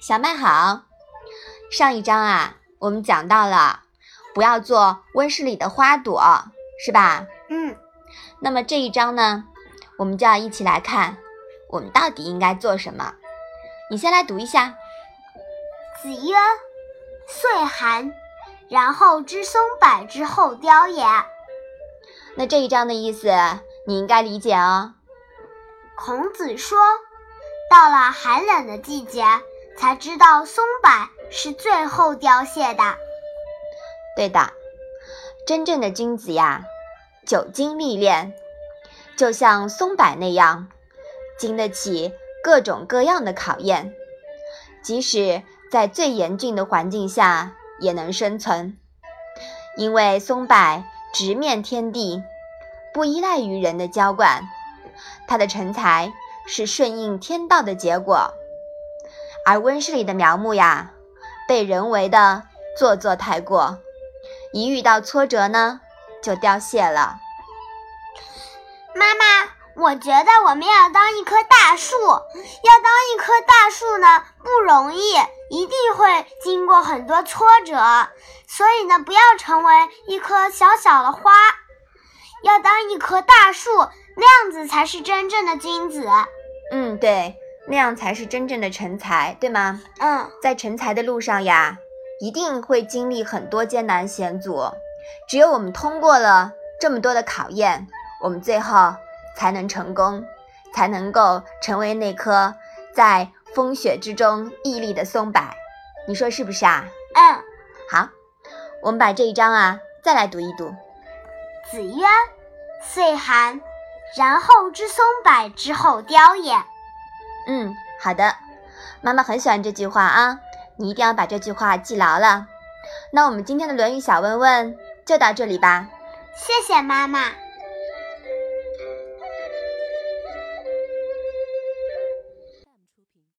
小麦好。上一章啊，我们讲到了不要做温室里的花朵，是吧？嗯。那么这一章呢，我们就要一起来看，我们到底应该做什么。你先来读一下。子曰：“岁寒，然后知松柏之后凋也。”那这一章的意思，你应该理解哦。孔子说：“到了寒冷的季节，才知道松柏是最后凋谢的。”对的，真正的君子呀，久经历练，就像松柏那样，经得起各种各样的考验，即使在最严峻的环境下也能生存。因为松柏直面天地，不依赖于人的浇灌。它的成才是顺应天道的结果，而温室里的苗木呀，被人为的做作太过，一遇到挫折呢，就凋谢了。妈妈，我觉得我们要当一棵大树，要当一棵大树呢不容易，一定会经过很多挫折，所以呢，不要成为一棵小小的花，要当一棵大树。那样子才是真正的君子。嗯，对，那样才是真正的成才，对吗？嗯，在成才的路上呀，一定会经历很多艰难险阻。只有我们通过了这么多的考验，我们最后才能成功，才能够成为那棵在风雪之中屹立的松柏。你说是不是啊？嗯。好，我们把这一章啊再来读一读。子曰：“岁寒。”然后知松柏之后凋也。嗯，好的，妈妈很喜欢这句话啊，你一定要把这句话记牢了。那我们今天的《论语》小问问就到这里吧。谢谢妈妈。